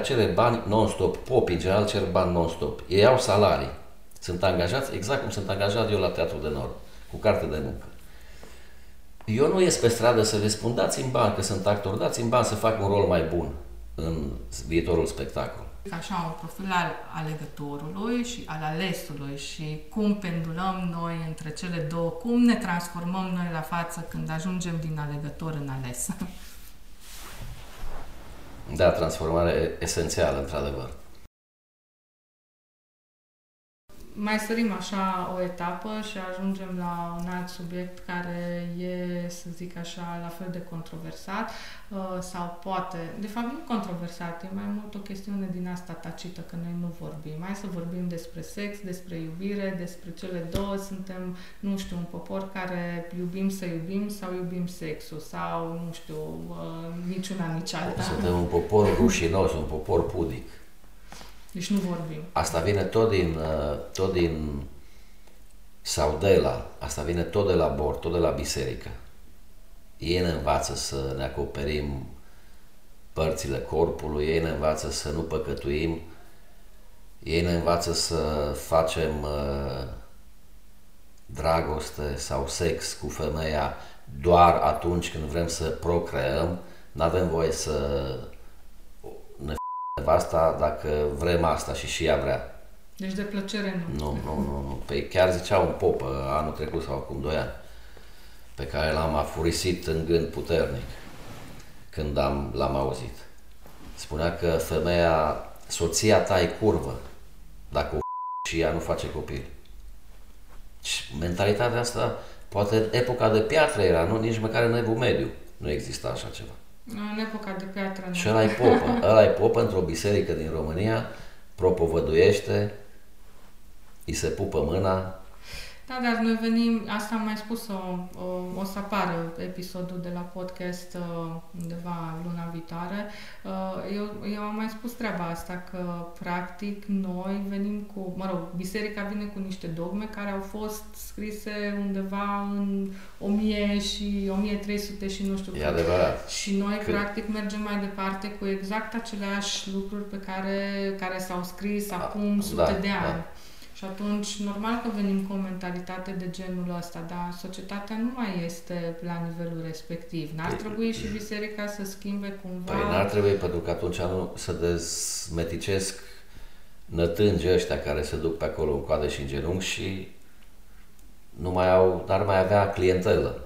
biserica cere bani non-stop, popii în general cer bani non-stop. Ei au salarii, sunt angajați exact cum sunt angajat eu la Teatrul de Nord, cu carte de muncă. Eu nu ies pe stradă să le spun, dați-mi bani, că sunt actor, dați-mi bani să fac un rol mai bun în viitorul spectacol. Așa, un profil al alegătorului și al alesului și cum pendulăm noi între cele două, cum ne transformăm noi la față când ajungem din alegător în ales. Da, transformare esențială, într-adevăr. Mai sărim așa o etapă și ajungem la un alt subiect care e, să zic așa, la fel de controversat uh, sau poate, de fapt nu controversat, e mai mult o chestiune din asta tacită, că noi nu vorbim. Mai să vorbim despre sex, despre iubire, despre cele două. Suntem, nu știu, un popor care iubim să iubim sau iubim sexul sau, nu știu, uh, niciuna, nici alta. Suntem un popor rușinos, un popor pudic. Deci nu vorbim. Asta vine tot din, uh, tot din sau de la, asta vine tot de la bord, tot de la biserică. Ei ne învață să ne acoperim părțile corpului, ei ne învață să nu păcătuim, ei ne învață să facem uh, dragoste sau sex cu femeia doar atunci când vrem să procreăm, nu avem voie să nevasta dacă vrem asta și și ea vrea. Deci de plăcere nu. Nu, nu, nu. nu. Păi chiar zicea un popă anul trecut sau acum doi ani, pe care l-am afurisit în gând puternic când am, l-am auzit. Spunea că femeia, soția ta e curvă dacă o și ea nu face copil. Și mentalitatea asta, poate epoca de piatră era, nu? Nici măcar în evul mediu nu exista așa ceva. În epoca de piatră. Și ăla e popă. ăla e popă într-o biserică din România, propovăduiește, îi se pupă mâna, da, dar noi venim, asta am mai spus-o, o, o să apară episodul de la podcast uh, undeva luna viitoare. Uh, eu, eu am mai spus treaba asta, că practic noi venim cu, mă rog, biserica vine cu niște dogme care au fost scrise undeva în 1000 și 1300 și nu știu E adevărat. Și noi Când... practic mergem mai departe cu exact aceleași lucruri pe care, care s-au scris acum da, sute de ani. Da. Și atunci, normal că venim cu o mentalitate de genul ăsta, dar societatea nu mai este la nivelul respectiv. N-ar păi, trebui și biserica să schimbe cumva... Păi n-ar trebui, pentru că atunci nu să dezmeticesc nătângi ăștia care se duc pe acolo în coadă și în genunchi și nu mai au, n-ar mai avea clientelă.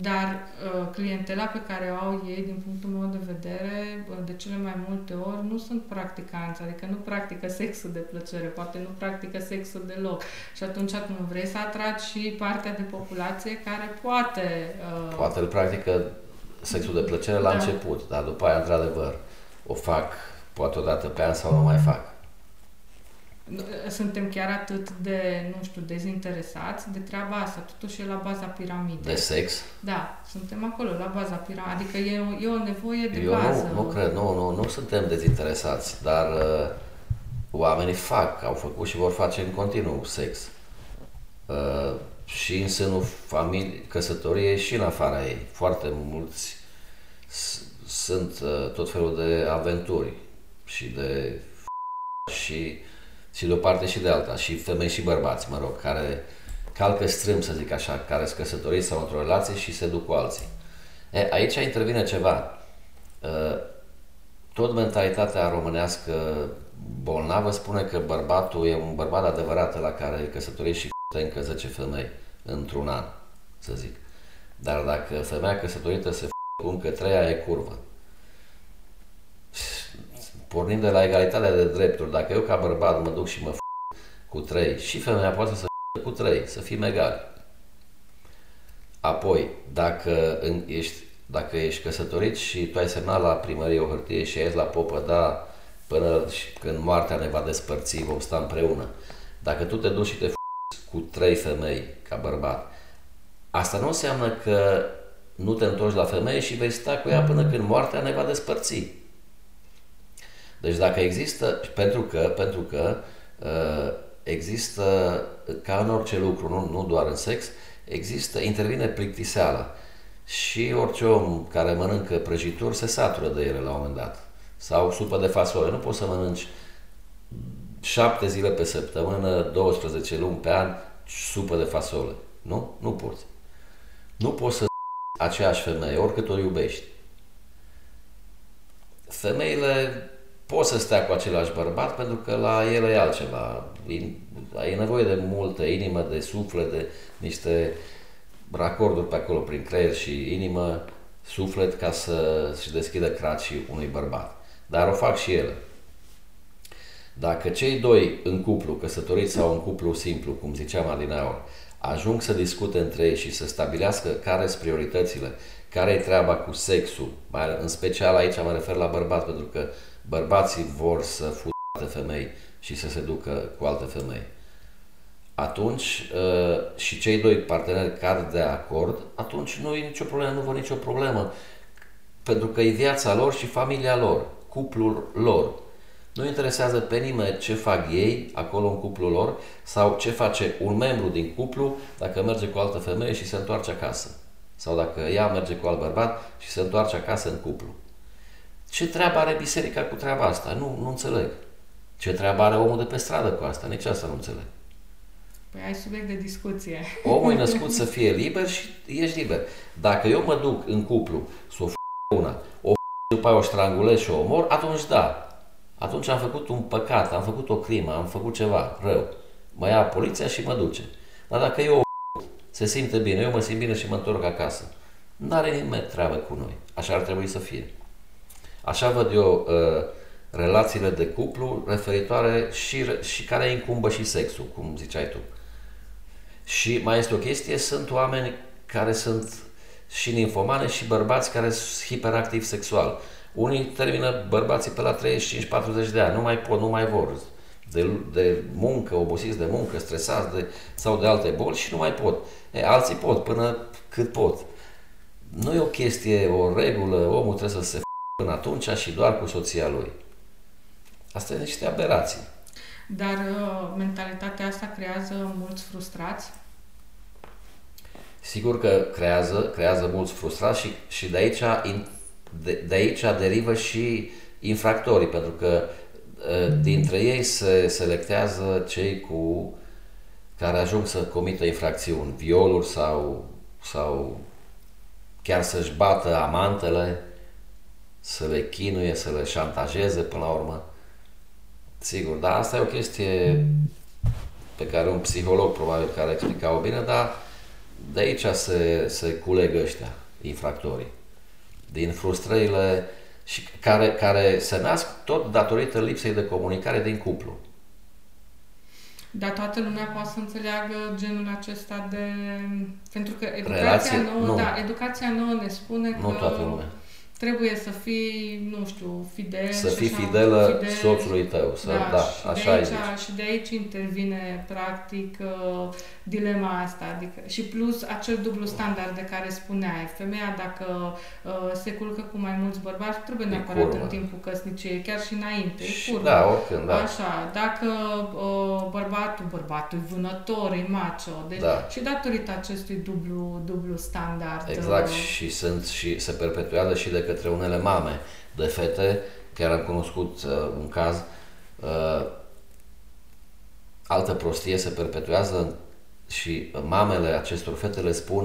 Dar uh, clientela pe care o au ei, din punctul meu de vedere, uh, de cele mai multe ori, nu sunt practicanți, adică nu practică sexul de plăcere, poate nu practică sexul deloc. Și atunci nu vrei să atragi și partea de populație care poate... Uh... Poate îl practică sexul de plăcere la da. început, dar după aia, într-adevăr, o fac poate o dată pe an sau nu mai fac suntem chiar atât de, nu știu, dezinteresați de treaba asta. Totuși e la baza piramidei. De sex? Da, suntem acolo, la baza piramidei. Adică e, o, e o nevoie de Eu bază. Nu, nu cred, nu, nu, nu suntem dezinteresați, dar uh, oamenii fac, au făcut și vor face în continuu sex. Uh, și în sânul familiei, căsătoriei și în afara ei. Foarte mulți sunt uh, tot felul de aventuri și de și și de o parte și de alta, și femei și bărbați, mă rog, care calcă strâmb, să zic așa, care sunt căsătoriți sau într-o relație și se duc cu alții. E, aici intervine ceva. Tot mentalitatea românească bolnavă spune că bărbatul e un bărbat adevărat la care e căsătorit și încă 10 femei într-un an, să zic. Dar dacă femeia căsătorită se cu încă treia, e curvă pornind de la egalitatea de drepturi, dacă eu ca bărbat mă duc și mă f- cu trei și femeia poate să f- cu trei, să fim egali. Apoi, dacă ești, dacă ești căsătorit și tu ai semnat la primărie o hârtie și ai la popă, da, până și când moartea ne va despărți, vom sta împreună. Dacă tu te duci și te f- cu trei femei ca bărbat, asta nu înseamnă că nu te întorci la femeie și vei sta cu ea până când moartea ne va despărți. Deci dacă există, pentru că, pentru că uh, există, ca în orice lucru, nu, nu doar în sex, există, intervine plictiseala. Și orice om care mănâncă prăjituri se satură de ele la un moment dat. sau supă de fasole. Nu poți să mănânci șapte zile pe săptămână, 12 luni pe an, supă de fasole. Nu? Nu poți. Nu poți să aceeași femeie, oricât o iubești. Femeile pot să stea cu același bărbat pentru că la el e altceva. E nevoie de multă inimă, de suflet, de niște racorduri pe acolo prin creier și inimă, suflet ca să-și deschidă cracii unui bărbat. Dar o fac și ele. Dacă cei doi în cuplu, căsătoriți sau în cuplu simplu, cum ziceam adineaur, ajung să discute între ei și să stabilească care sunt prioritățile, care e treaba cu sexul, mai, în special aici mă refer la bărbați, pentru că bărbații vor să fută femei și să se ducă cu alte femei. Atunci, uh, și cei doi parteneri cad de acord, atunci nu e nicio problemă, nu văd nicio problemă, pentru că e viața lor și familia lor, cuplul lor. Nu interesează pe nimeni ce fac ei acolo în cuplul lor sau ce face un membru din cuplu dacă merge cu o altă femeie și se întoarce acasă. Sau dacă ea merge cu alt bărbat și se întoarce acasă în cuplu. Ce treabă are biserica cu treaba asta? Nu, nu înțeleg. Ce treabă are omul de pe stradă cu asta? Nici asta nu înțeleg. Păi ai subiect de discuție. Omul e născut să fie liber și ești liber. Dacă eu mă duc în cuplu să o f- una, o f- după aia o strangulez și o omor, atunci da. Atunci am făcut un păcat, am făcut o crimă, am făcut ceva rău. Mă ia poliția și mă duce. Dar dacă eu se simte bine, eu mă simt bine și mă întorc acasă, nu are nimeni treabă cu noi. Așa ar trebui să fie. Așa văd eu uh, relațiile de cuplu referitoare și, și care incumbă și sexul, cum ziceai tu. Și mai este o chestie, sunt oameni care sunt și ninfomane și bărbați care sunt hiperactivi sexual. Unii termină bărbații pe la 35-40 de ani, nu mai pot, nu mai vor. De, de muncă, obosiți de muncă, stresați de, sau de alte boli și nu mai pot. E, alții pot până cât pot. Nu e o chestie, o regulă, omul trebuie să se f- până atunci și doar cu soția lui. Asta e niște aberații. Dar uh, mentalitatea asta creează mulți frustrați? Sigur că creează, creează mulți frustrați și, și de, aici, de, de aici derivă și infractorii, pentru că uh, dintre ei se selectează cei cu care ajung să comită infracțiuni, violuri sau, sau chiar să-și bată amantele, să le chinuie, să le șantajeze până la urmă. Sigur, dar asta e o chestie pe care un psiholog probabil care explica-o bine, dar de aici se, se culeg ăștia, infractorii. Din frustrările și care, care se nasc tot datorită lipsei de comunicare din cuplu. Dar toată lumea poate să înțeleagă genul acesta de... Pentru că educația Relație? nouă, Nu. da, educația nouă ne spune că Nu toată lumea. Trebuie să fii, nu știu, fidel Să și fii așa, fidelă fidel. soțului tău. Să, da, și așa de e aici, zice. Și de aici intervine, practic, uh, dilema asta. Adică, și plus acel dublu standard de care spuneai. Femeia, dacă uh, se culcă cu mai mulți bărbați, trebuie E neapărat curvă. în timpul căsniciei, chiar și înainte. E Și, curvă. da, oricând, da. Așa, dacă uh, bărbatul, bărbatul e vânător, e macho, deci Da. și datorită acestui dublu, dublu standard. Exact, uh, și sunt și se perpetuează și de către unele mame de fete, chiar am cunoscut uh, un caz, uh, altă prostie se perpetuează și mamele acestor fete le spun,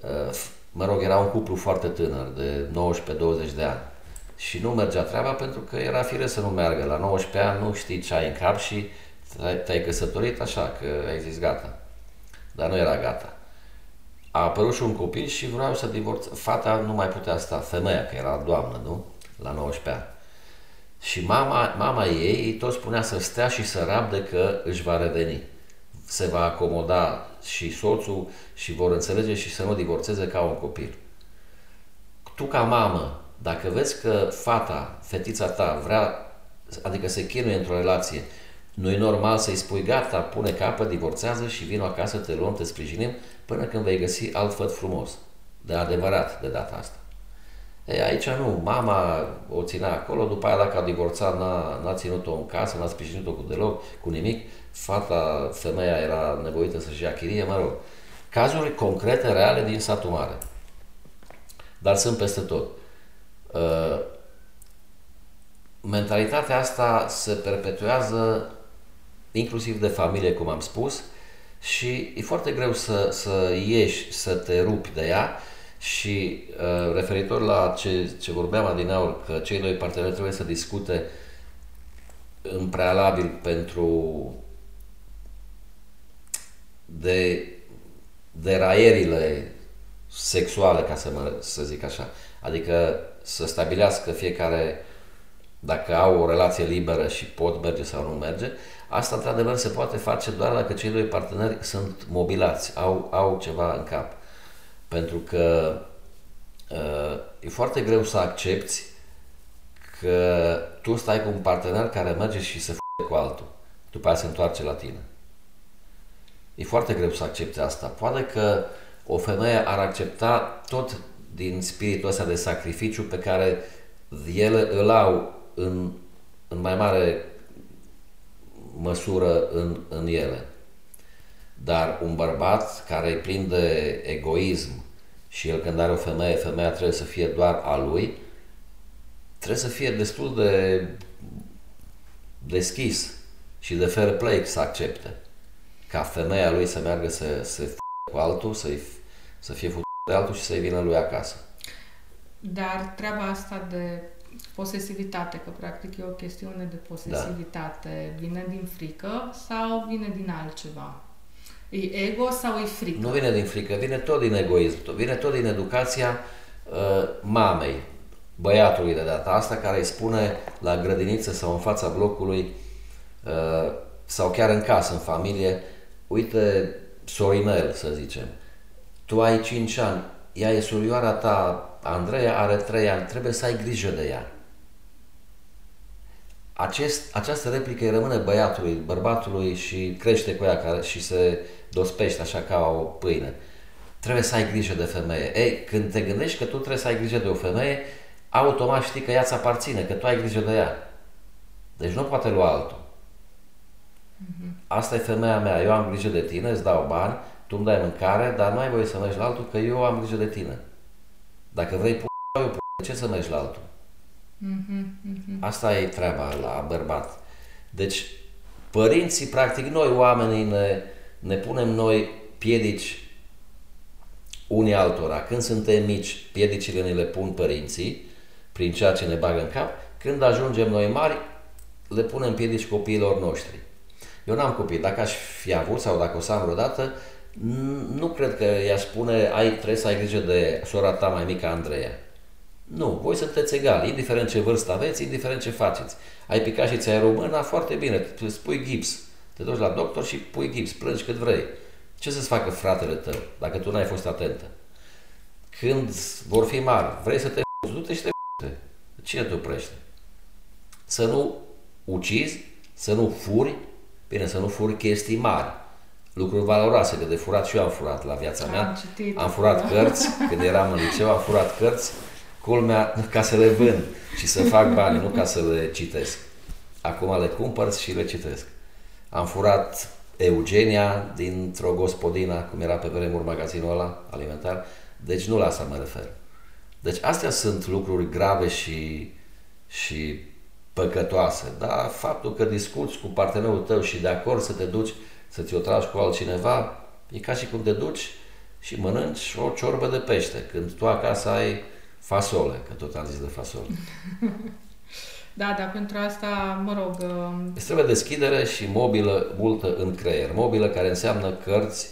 uh, f- mă rog, era un cuplu foarte tânăr, de 19-20 de ani. Și nu mergea treaba pentru că era fire să nu meargă. La 19 ani nu știi ce ai în cap și te-ai, te-ai căsătorit așa, că ai zis gata. Dar nu era gata a apărut și un copil și vreau să divorț. Fata nu mai putea sta, femeia, că era doamnă, nu? La 19 ani. Și mama, mama ei tot spunea să stea și să rabde că își va reveni. Se va acomoda și soțul și vor înțelege și să nu divorțeze ca un copil. Tu ca mamă, dacă vezi că fata, fetița ta vrea, adică se chinuie într-o relație, nu e normal să-i spui gata, pune capăt, divorțează și vin acasă, te luăm, te sprijinim, până când vei găsi alt făt frumos. De adevărat de data asta. E, aici nu, mama o ținea acolo, după aia dacă a divorțat, n-a, n-a ținut-o în casă, n-a sprijinit-o cu deloc, cu nimic, fata, femeia era nevoită să-și ia chirie, mă rog. Cazuri concrete, reale din satul mare. Dar sunt peste tot. Uh, mentalitatea asta se perpetuează inclusiv de familie, cum am spus, și e foarte greu să, să ieși, să te rupi de ea și uh, referitor la ce, ce vorbeam adineaur, că cei doi parteneri trebuie să discute în prealabil pentru de deraierile sexuale, ca să, mă, să zic așa. Adică să stabilească fiecare dacă au o relație liberă și pot merge sau nu merge, asta într-adevăr se poate face doar dacă cei doi parteneri sunt mobilați, au, au ceva în cap. Pentru că uh, e foarte greu să accepti că tu stai cu un partener care merge și se f*** cu altul. După aia se întoarce la tine. E foarte greu să accepti asta. Poate că o femeie ar accepta tot din spiritul ăsta de sacrificiu pe care ele îl au în, în mai mare măsură în, în ele. Dar un bărbat care îi plin de egoism și el când are o femeie, femeia trebuie să fie doar a lui, trebuie să fie destul de deschis și de fair play să accepte ca femeia lui să meargă să se f- cu altul, să să fie făcut de altul și să-i vină lui acasă. Dar treaba asta de posesivitate, că practic e o chestiune de posesivitate, da. vine din frică sau vine din altceva? E ego sau e frică? Nu vine din frică, vine tot din egoism, vine tot din educația uh, mamei, băiatului de data asta, care îi spune la grădiniță sau în fața blocului uh, sau chiar în casă, în familie, uite, Sorinel, să zicem, tu ai 5 ani, ea e surioara ta, Andreea are 3 ani, trebuie să ai grijă de ea. Acest, această replică îi rămâne băiatului, bărbatului și crește cu ea care, și se dospește așa ca o pâine. Trebuie să ai grijă de femeie. Ei, când te gândești că tu trebuie să ai grijă de o femeie, automat știi că ea ți aparține, că tu ai grijă de ea. Deci nu poate lua altul. Mm-hmm. Asta e femeia mea, eu am grijă de tine, îți dau bani, tu îmi dai mâncare, dar nu ai voie să mergi la altul, că eu am grijă de tine. Dacă vrei p***, eu p***, de ce să mergi la altul? Mm-hmm, mm-hmm. Asta e treaba la bărbat. Deci, părinții, practic, noi oamenii ne, ne punem noi piedici unii altora. Când suntem mici, piedicile ne le pun părinții, prin ceea ce ne bagă în cap. Când ajungem noi mari, le punem piedici copiilor noștri. Eu n-am copii. Dacă aș fi avut sau dacă o să am vreodată, nu cred că i-aș spune, ai, trebuie să ai grijă de sora ta mai mică, Andreea. Nu, voi sunteți egali, indiferent ce vârstă aveți, indiferent ce faceți. Ai picat și ți-ai româna, foarte bine, îți pui gips. Te duci la doctor și pui gips, plângi cât vrei. Ce să-ți facă fratele tău, dacă tu n-ai fost atentă? Când vor fi mari, vrei să te du-te și te Cine te oprește? Să nu ucizi, să nu furi, bine, să nu furi chestii mari lucruri valoroase, că de furat și eu am furat la viața am mea. Citit, am furat da. cărți, când eram în liceu, am furat cărți, culmea, ca să le vând și să fac bani, nu ca să le citesc. Acum le cumpăr și le citesc. Am furat Eugenia dintr-o gospodină, cum era pe vremuri magazinul ăla alimentar, deci nu la asta mă refer. Deci astea sunt lucruri grave și, și păcătoase, dar faptul că discuți cu partenerul tău și de acord să te duci să ți-o tragi cu altcineva, e ca și cum te duci și mănânci o ciorbă de pește, când tu acasă ai fasole, că tot am zis de fasole. Da, dar pentru asta, mă rog... Um, Îți trebuie deschidere și mobilă multă în creier. Mobilă care înseamnă cărți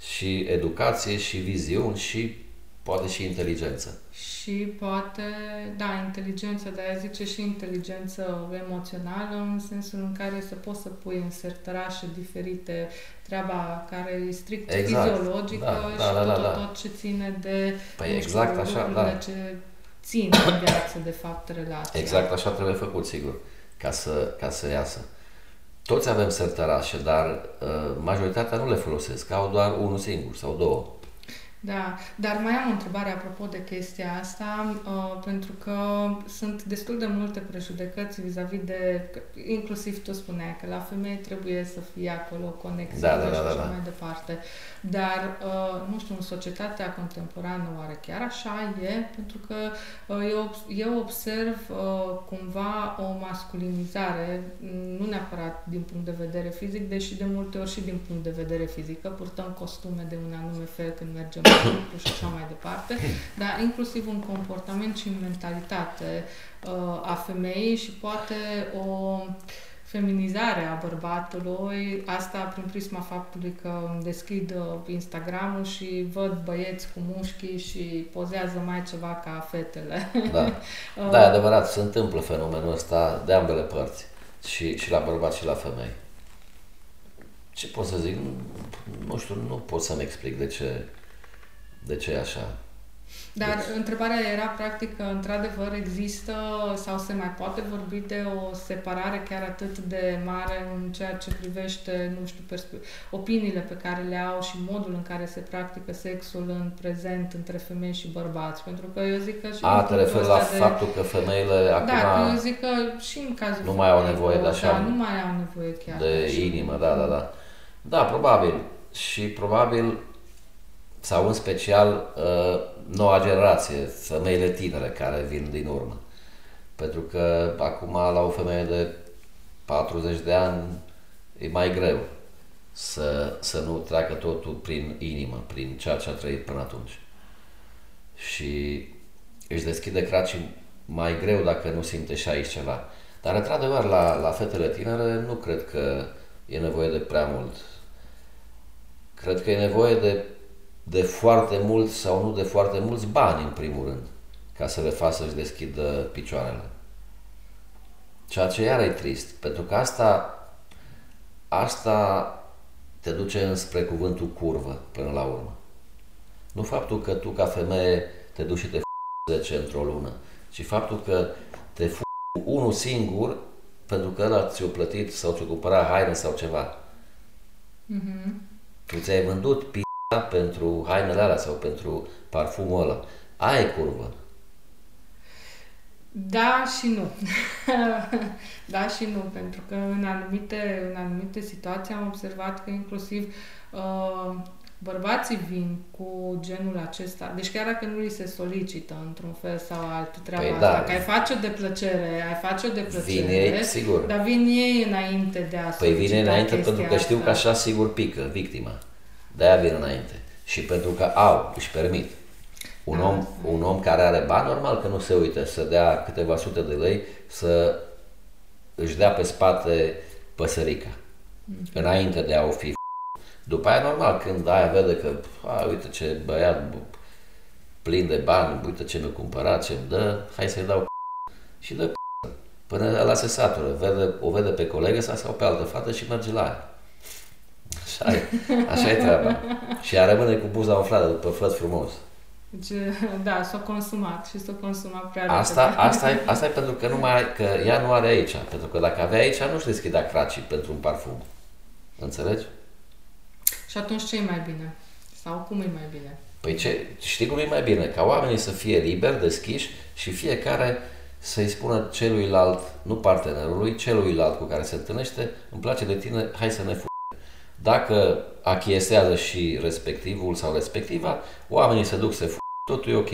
și educație și viziuni și poate și inteligență și poate, da, inteligență, dar ea zice și inteligență emoțională, în sensul în care să poți să pui în sertărașe diferite treaba care e strict exact. fiziologică da, da, și da, da, tot, da. tot ce ține de păi exact așa, da. ce țin în viață, de fapt, relația. Exact așa trebuie făcut, sigur, ca să, ca să iasă. Toți avem sertărașe, dar uh, majoritatea nu le folosesc, au doar unul singur sau două. Da, dar mai am o întrebare apropo de chestia asta, uh, pentru că sunt destul de multe prejudecăți vis-a-vis de, inclusiv tu spuneai că la femei trebuie să fie acolo conexiune Da, da, da, și da, așa da. mai departe. Dar, uh, nu știu, în societatea contemporană oare chiar așa e? Pentru că uh, eu, obs- eu observ uh, cumva o masculinizare, nu neapărat din punct de vedere fizic, deși de multe ori și din punct de vedere fizic, că purtăm costume de un anume fel când mergem la lucru și așa mai departe, dar inclusiv un comportament și în mentalitate uh, a femeii și poate o feminizare a bărbatului, asta prin prisma faptului că îmi deschid uh, Instagramul și văd băieți cu mușchi și pozează mai ceva ca fetele. Da. Uh, Da, e adevărat, se întâmplă fenomenul ăsta de ambele părți. Și, și la bărbați și la femei. Ce pot să zic? Nu, nu știu, nu pot să-mi explic de ce, de ce e așa. Dar întrebarea era practic că într-adevăr există sau se mai poate vorbi de o separare chiar atât de mare în ceea ce privește, nu știu, perspe- opiniile pe care le au și modul în care se practică sexul în prezent între femei și bărbați. Pentru că eu zic că și A, în te punctul referi la ăsta de- faptul că femeile acum Da, că eu zic că și în cazul nu mai au femeilor, nevoie de așa- Da, nu mai au nevoie chiar de așa. inimă, da, da, da. Da, probabil. Și probabil, sau în special, uh, noua generație, femeile tinere care vin din urmă. Pentru că acum la o femeie de 40 de ani e mai greu să, să nu treacă totul prin inimă, prin ceea ce a trăit până atunci. Și își deschide cracii mai greu dacă nu simte și aici ceva. Dar, într-adevăr, la, la fetele tinere nu cred că e nevoie de prea mult. Cred că e nevoie de, de foarte mult sau nu de foarte mulți bani, în primul rând, ca să le facă să-și deschidă picioarele. Ceea ce iar e trist, pentru că asta, asta te duce înspre cuvântul curvă până la urmă. Nu faptul că tu ca femeie te duci și te f- 10 într-o lună, ci faptul că te f- unul singur pentru că ăla ți-o plătit sau ți-o cumpărat haine sau ceva. Mhm. Tu ți-ai vândut p***a pentru hainele alea sau pentru parfumul ăla. Aia e curvă. Da și nu. da și nu, pentru că în anumite, în anumite situații am observat că inclusiv uh, bărbații vin cu genul acesta. Deci chiar dacă nu li se solicită într-un fel sau altul treaba Păi asta, da. că ai face de plăcere, ai face de plăcere, Vin ei, sigur. dar vin ei înainte de a Păi solicita vine înainte chestia pentru că știu asta. că așa sigur pică victima. De-aia vin înainte. Și pentru că au, își permit. Un, Da. om, un om care are bani, normal că nu se uită să dea câteva sute de lei să își dea pe spate păsărica. Înainte de a o fi După aia, normal, când aia vede că, a, uite ce băiat bu- plin de bani, uite ce mi-a cumpărat, ce îmi dă, hai să-i dau și dă până la se satură, vede, o vede pe colegă sa sau pe altă fată și merge la ea. Așa e, așa e treaba. Și ea rămâne cu buza umflată după flăt frumos. Deci, da, s-a consumat și s-a consumat prea Asta, repede. asta, e, asta e pentru că, nu mai, că ea nu are aici. Pentru că dacă avea aici, nu-și deschidea cracii pentru un parfum. Înțelegi? Și atunci ce e mai bine? Sau cum e mai bine? Păi ce, știi cum e mai bine? Ca oamenii să fie liberi, deschiși și fiecare să-i spună celuilalt, nu partenerului, celuilalt cu care se întâlnește, îmi place de tine, hai să ne f***. Dacă achiesează și respectivul sau respectiva, oamenii se duc să f***, totul e ok.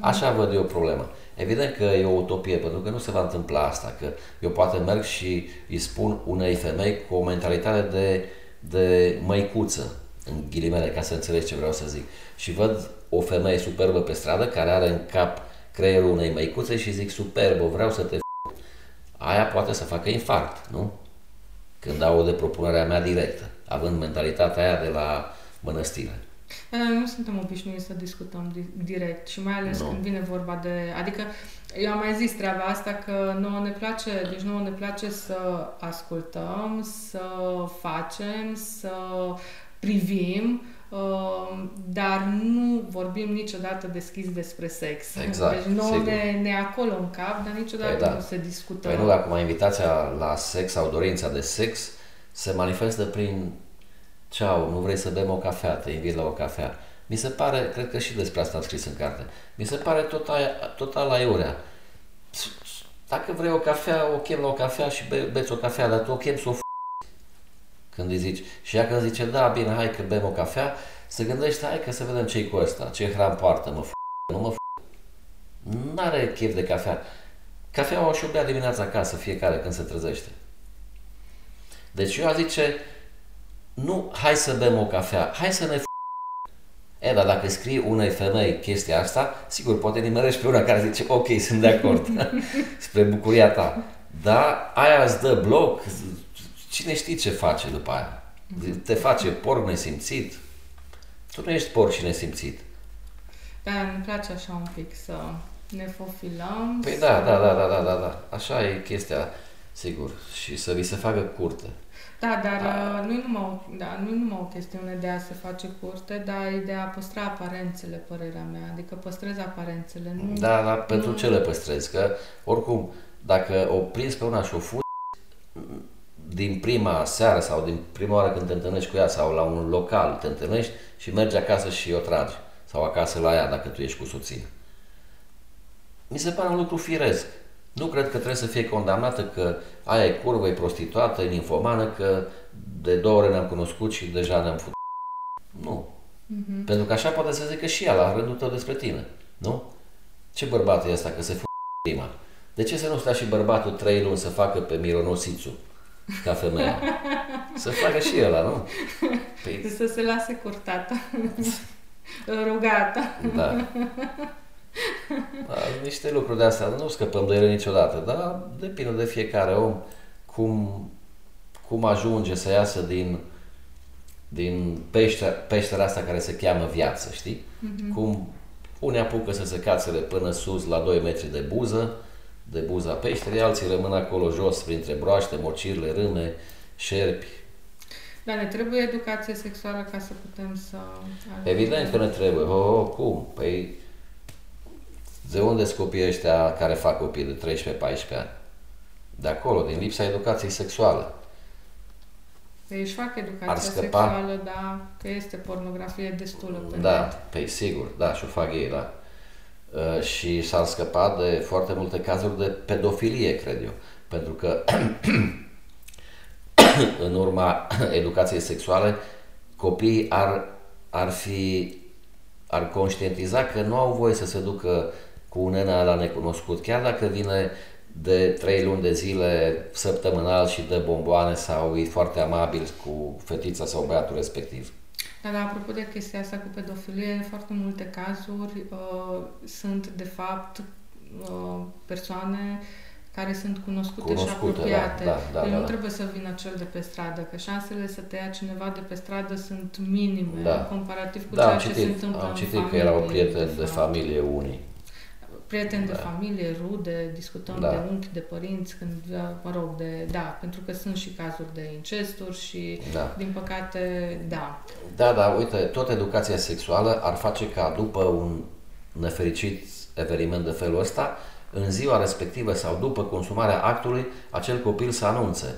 Așa văd eu problema. Evident că e o utopie, pentru că nu se va întâmpla asta, că eu poate merg și îi spun unei femei cu o mentalitate de, de măicuță, în ghilimele, ca să înțelegi ce vreau să zic. Și văd o femeie superbă pe stradă care are în cap creierul unei măicuțe și zic superbă, vreau să te f***. Aia poate să facă infarct, nu? Când aude propunerea mea directă, având mentalitatea aia de la mănăstire. Dar noi nu suntem obișnuiți să discutăm di- direct și mai ales Nu. când vine vorba de... Adică eu am mai zis treaba asta că nouă ne place, deci nouă ne place să ascultăm, să facem, să privim, uh, dar nu vorbim niciodată deschis despre sex. Exact, Deci nouă sigur. ne, ne e acolo în cap, dar niciodată Păi da. nu se discută. Păi nu, acum invitația la sex sau dorința de sex se manifestă prin ceau, nu vrei să bem o cafea, te invit la o cafea. Mi se pare, cred că și despre asta am scris în carte, mi se pare total, total aiurea. Dacă vrei o cafea, o chem la o cafea și be, beți o cafea, dar tu o chem să o f- când îi zici. Și ea când zice, da, bine, hai că bem o cafea, se gândește, hai că să vedem ce-i cu ăsta, ce hram poartă, mă f- nu mă f- N-are chef de cafea. Cafeaua și-o bea dimineața acasă, fiecare când se trezește. Deci eu zice, nu, hai să bem o cafea, hai să ne f- E, dar dacă scrii unei femei chestia asta, sigur, poate nimerești pe una care zice, ok, sunt de acord, spre bucuria ta. Dar aia îți dă bloc, cine știe ce face după aia. Te face porc nesimțit. Tu nu ești porc și nesimțit. Da, îmi place așa un pic să ne fofilăm. Păi să... da, da, da, da, da, da, da. Așa e chestia, sigur. Și să vi se facă curte. Da, dar uh, nu e numai, o- da, nu e numai o chestiune de a se face curte, dar e de a păstra aparențele, părerea mea. Adică păstrezi aparențele. Nu... Da, dar pentru nu- ce le păstrezi? Că, oricum, dacă o prinzi pe una și o fugi, din prima seară sau din prima oară când te întâlnești cu ea sau la un local te întâlnești și mergi acasă și o tragi. Sau acasă la ea dacă tu ești cu soția. Mi se pare un lucru firesc. Nu cred că trebuie să fie condamnată că aia e curvă, e prostituată, e ninfomană, că de două ore ne-am cunoscut și deja ne-am făcut. Nu. Mhm. Pentru că așa poate să zică și ea la rândul tău despre tine. Nu? Ce bărbat e ăsta că se f*** prima? De ce să nu stea și bărbatul trei luni să facă pe mironosițul ca femeia? Să facă și ăla, nu? Păi, Să se lase curtată. Rugată. da. Da. Niște lucruri de astea nu scăpăm de ele niciodată, dar depinde de fiecare om cum, cum ajunge să iasă din, din peștera, peștera asta care se cheamă viață, știi? Mhm. Cum unii apucă să se cațele până sus la 2 metri de buză, de buza peșterii, alții rămân acolo jos printre broaște, mocirle, râme, șerpi. Da, ne trebuie educație sexuală ca să putem să... Evident că ne trebuie. Oh, oh, cum? Păi de unde sunt copiii ăștia care fac copii de 13-14 ani? De acolo, din lipsa educației sexuale. Ei își fac Ar educația scăpa. sexuală, da, că este pornografie destulă pe net. Da, păi sigur, da, și o fac ei, da. Uh, și s-ar scăpa de foarte multe cazuri de pedofilie, cred eu. Pentru că în urma educației sexuale, copiii ar, ar fi ar conștientiza că nu au voie să se ducă cu nena la necunoscut, chiar dacă vine de trei luni de zile săptămânal și dă bomboane sau e foarte amabil cu fetița sau băiatul respectiv. Da, dar apropo de chestia asta cu pedofilie, în foarte multe cazuri uh, sunt, de fapt, uh, persoane care sunt cunoscute, Cunoscute, și apropiate. da, da, da, deci da, nu da. trebuie să vină cel de pe stradă, că șansele să te ia cineva de pe stradă sunt minime, Da. comparativ cu Da, ceea am ce se citit, întâmplă am în citit familie. că erau prieteni de fapt. familie unii. Prieteni de Da. familie, rude, discutăm Da. de unchi, de părinți, când, mă rog, de, da, pentru că sunt și cazuri de incesturi și, Da. din păcate, da. Da, da, uite, tot educația sexuală ar face ca după un nefericit eveniment de felul ăsta, în ziua respectivă sau după consumarea actului, acel copil să anunțe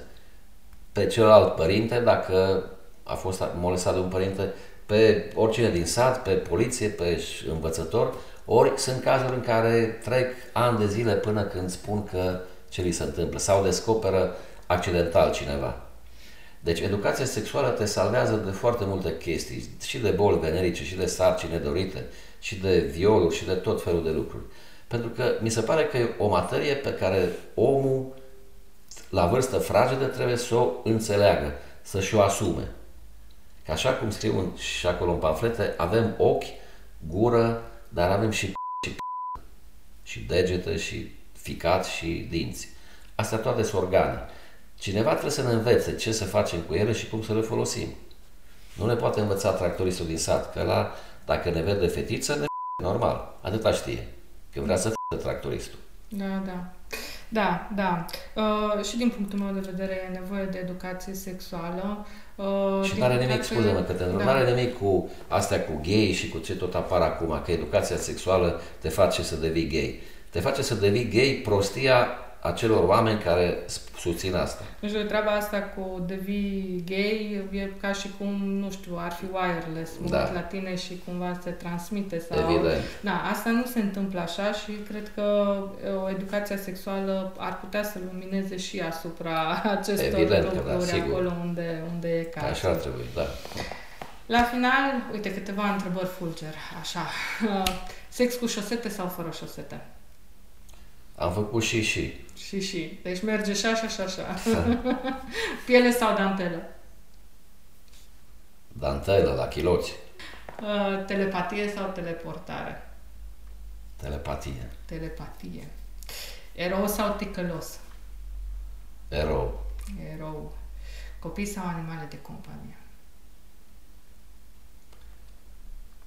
pe celălalt părinte, dacă a fost molestat de un părinte, pe oricine din sat, pe poliție, pe învățător, ori sunt cazuri în care trec ani de zile până când spun că ce li se întâmplă sau descoperă accidental cineva. Deci educația sexuală te salvează de foarte multe chestii, și de boli venerice, și de sarcini nedorite, și de violuri, și de tot felul de lucruri. Pentru că mi se pare că e o materie pe care omul, la vârstă fragedă, trebuie să o înțeleagă, să-și o asume. Că așa cum scriu în, și acolo în pamflete, avem ochi, gură, dar avem și p- și, p- și degete, și ficat, și dinți. Astea toate sunt organe. Cineva trebuie să ne învețe ce să facem cu ele și cum să le folosim. Nu ne poate învăța tractoristul din sat, că la, dacă ne vede fetiță, ne normal. Atâta știe. Că vrea să f*** tractoristul. Da, da. Da, da. Uh, și din punctul meu de vedere e nevoie de educație sexuală. Uh, Și din nu are nimic, păcate- scuze-mă că te întreb, da. nu are nimic cu astea cu gay și cu ce tot apar acum, că educația sexuală te face să devii gay. Te face să devii gay prostia acelor oameni care susțin asta. Nu știu, treaba asta cu devii gay e ca și cum, nu știu, ar fi wireless, mă Da. la tine și cumva se transmite sau... Evident. Da, asta nu se întâmplă așa și cred că e, o educația sexuală ar putea să lumineze și asupra acestor Evident că da, lucruri sigur. acolo unde, unde e cazul. Așa ar trebui, da. La final, uite, câteva întrebări fulger, așa. Sex cu șosete sau fără șosete? Am făcut și și. Și și. Deci merge și așa și așa. Piele sau dantelă? Dantelă la chiloți. Uh, telepatie sau teleportare? Telepatie. Telepatie. Erou sau ticălos? Erou. Erou. Copii sau animale de companie?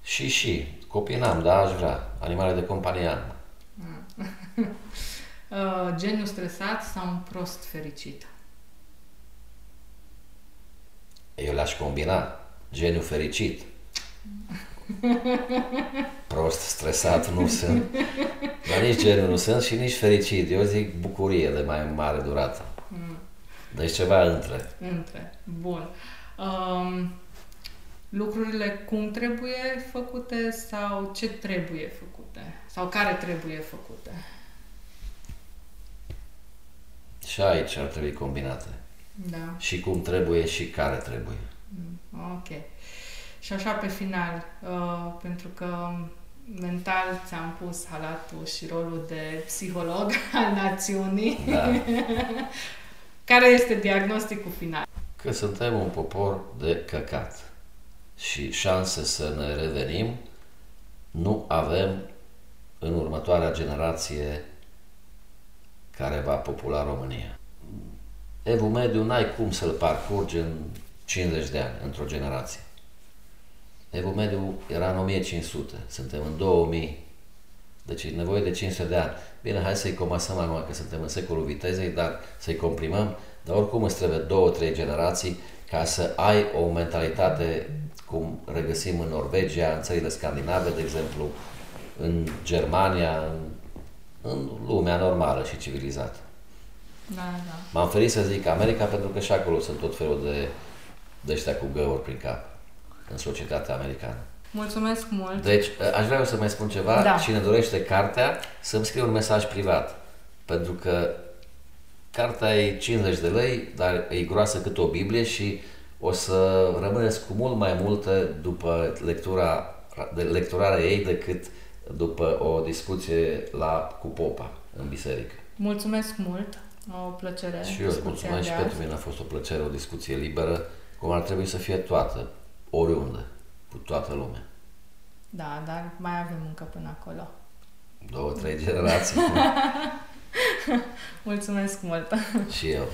Și și. Copii n-am, dar aș vrea. Animale de companie am. Uh, geniu stresat sau un prost fericit? Eu le-aș combina. Geniu fericit. Prost, stresat nu sunt. Dar nici geniu nu sunt și nici fericit. Eu zic bucurie de mai mare durată. Deci ceva între. Între. Bun. Um, lucrurile cum trebuie făcute sau ce trebuie făcute? Sau care trebuie făcute? Și aici ar trebui combinate. Da. Și cum trebuie și care trebuie. Ok. Și așa pe final, uh, pentru că mental ți-am pus halatul și rolul de psiholog al națiunii. Da. Care este diagnosticul final? Că suntem un popor de căcat și șanse să ne revenim nu avem în următoarea generație care va popula România. Evul mediu n-ai cum să-l parcurgi în 50 de ani, într-o generație. Evul mediu era în 1500, suntem în 2000, deci e nevoie de 500 de ani. Bine, hai să-i comasăm acum că suntem în secolul vitezei, dar să-i comprimăm, dar oricum îți trebuie două, trei generații ca să ai o mentalitate cum regăsim în Norvegia, în țările scandinave, de exemplu, în Germania, în, în lumea normală și civilizată. Da, da. M-am ferit să zic America pentru că și acolo sunt tot felul de, de ăștia cu găuri prin cap în societatea americană. Mulțumesc mult! Deci, aș vrea eu să mai spun ceva. Da. Cine dorește cartea, să-mi scrie un mesaj privat. Pentru că cartea e 50 de lei, dar e groasă cât o Biblie și o să rămâneți cu mult mai multe după lectura, de lecturarea ei decât după o discuție la cu popa în biserică. Mulțumesc mult! O plăcere Și eu îți discuția mulțumesc de și azi. pentru mine a fost o plăcere, o discuție liberă, cum ar trebui să fie toată, oriunde, cu toată lumea. Da, dar mai avem încă până acolo. Două, trei generații Mulțumesc mult! și eu.